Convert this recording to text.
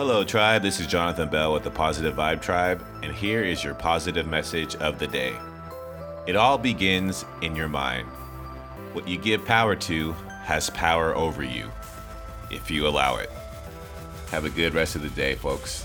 Hello, Tribe. This is Jonathan Bell with the Positive Vibe Tribe, and here is your positive message of the day. It all begins in your mind. What you give power to has power over you, if you allow it. Have a good rest of the day, folks.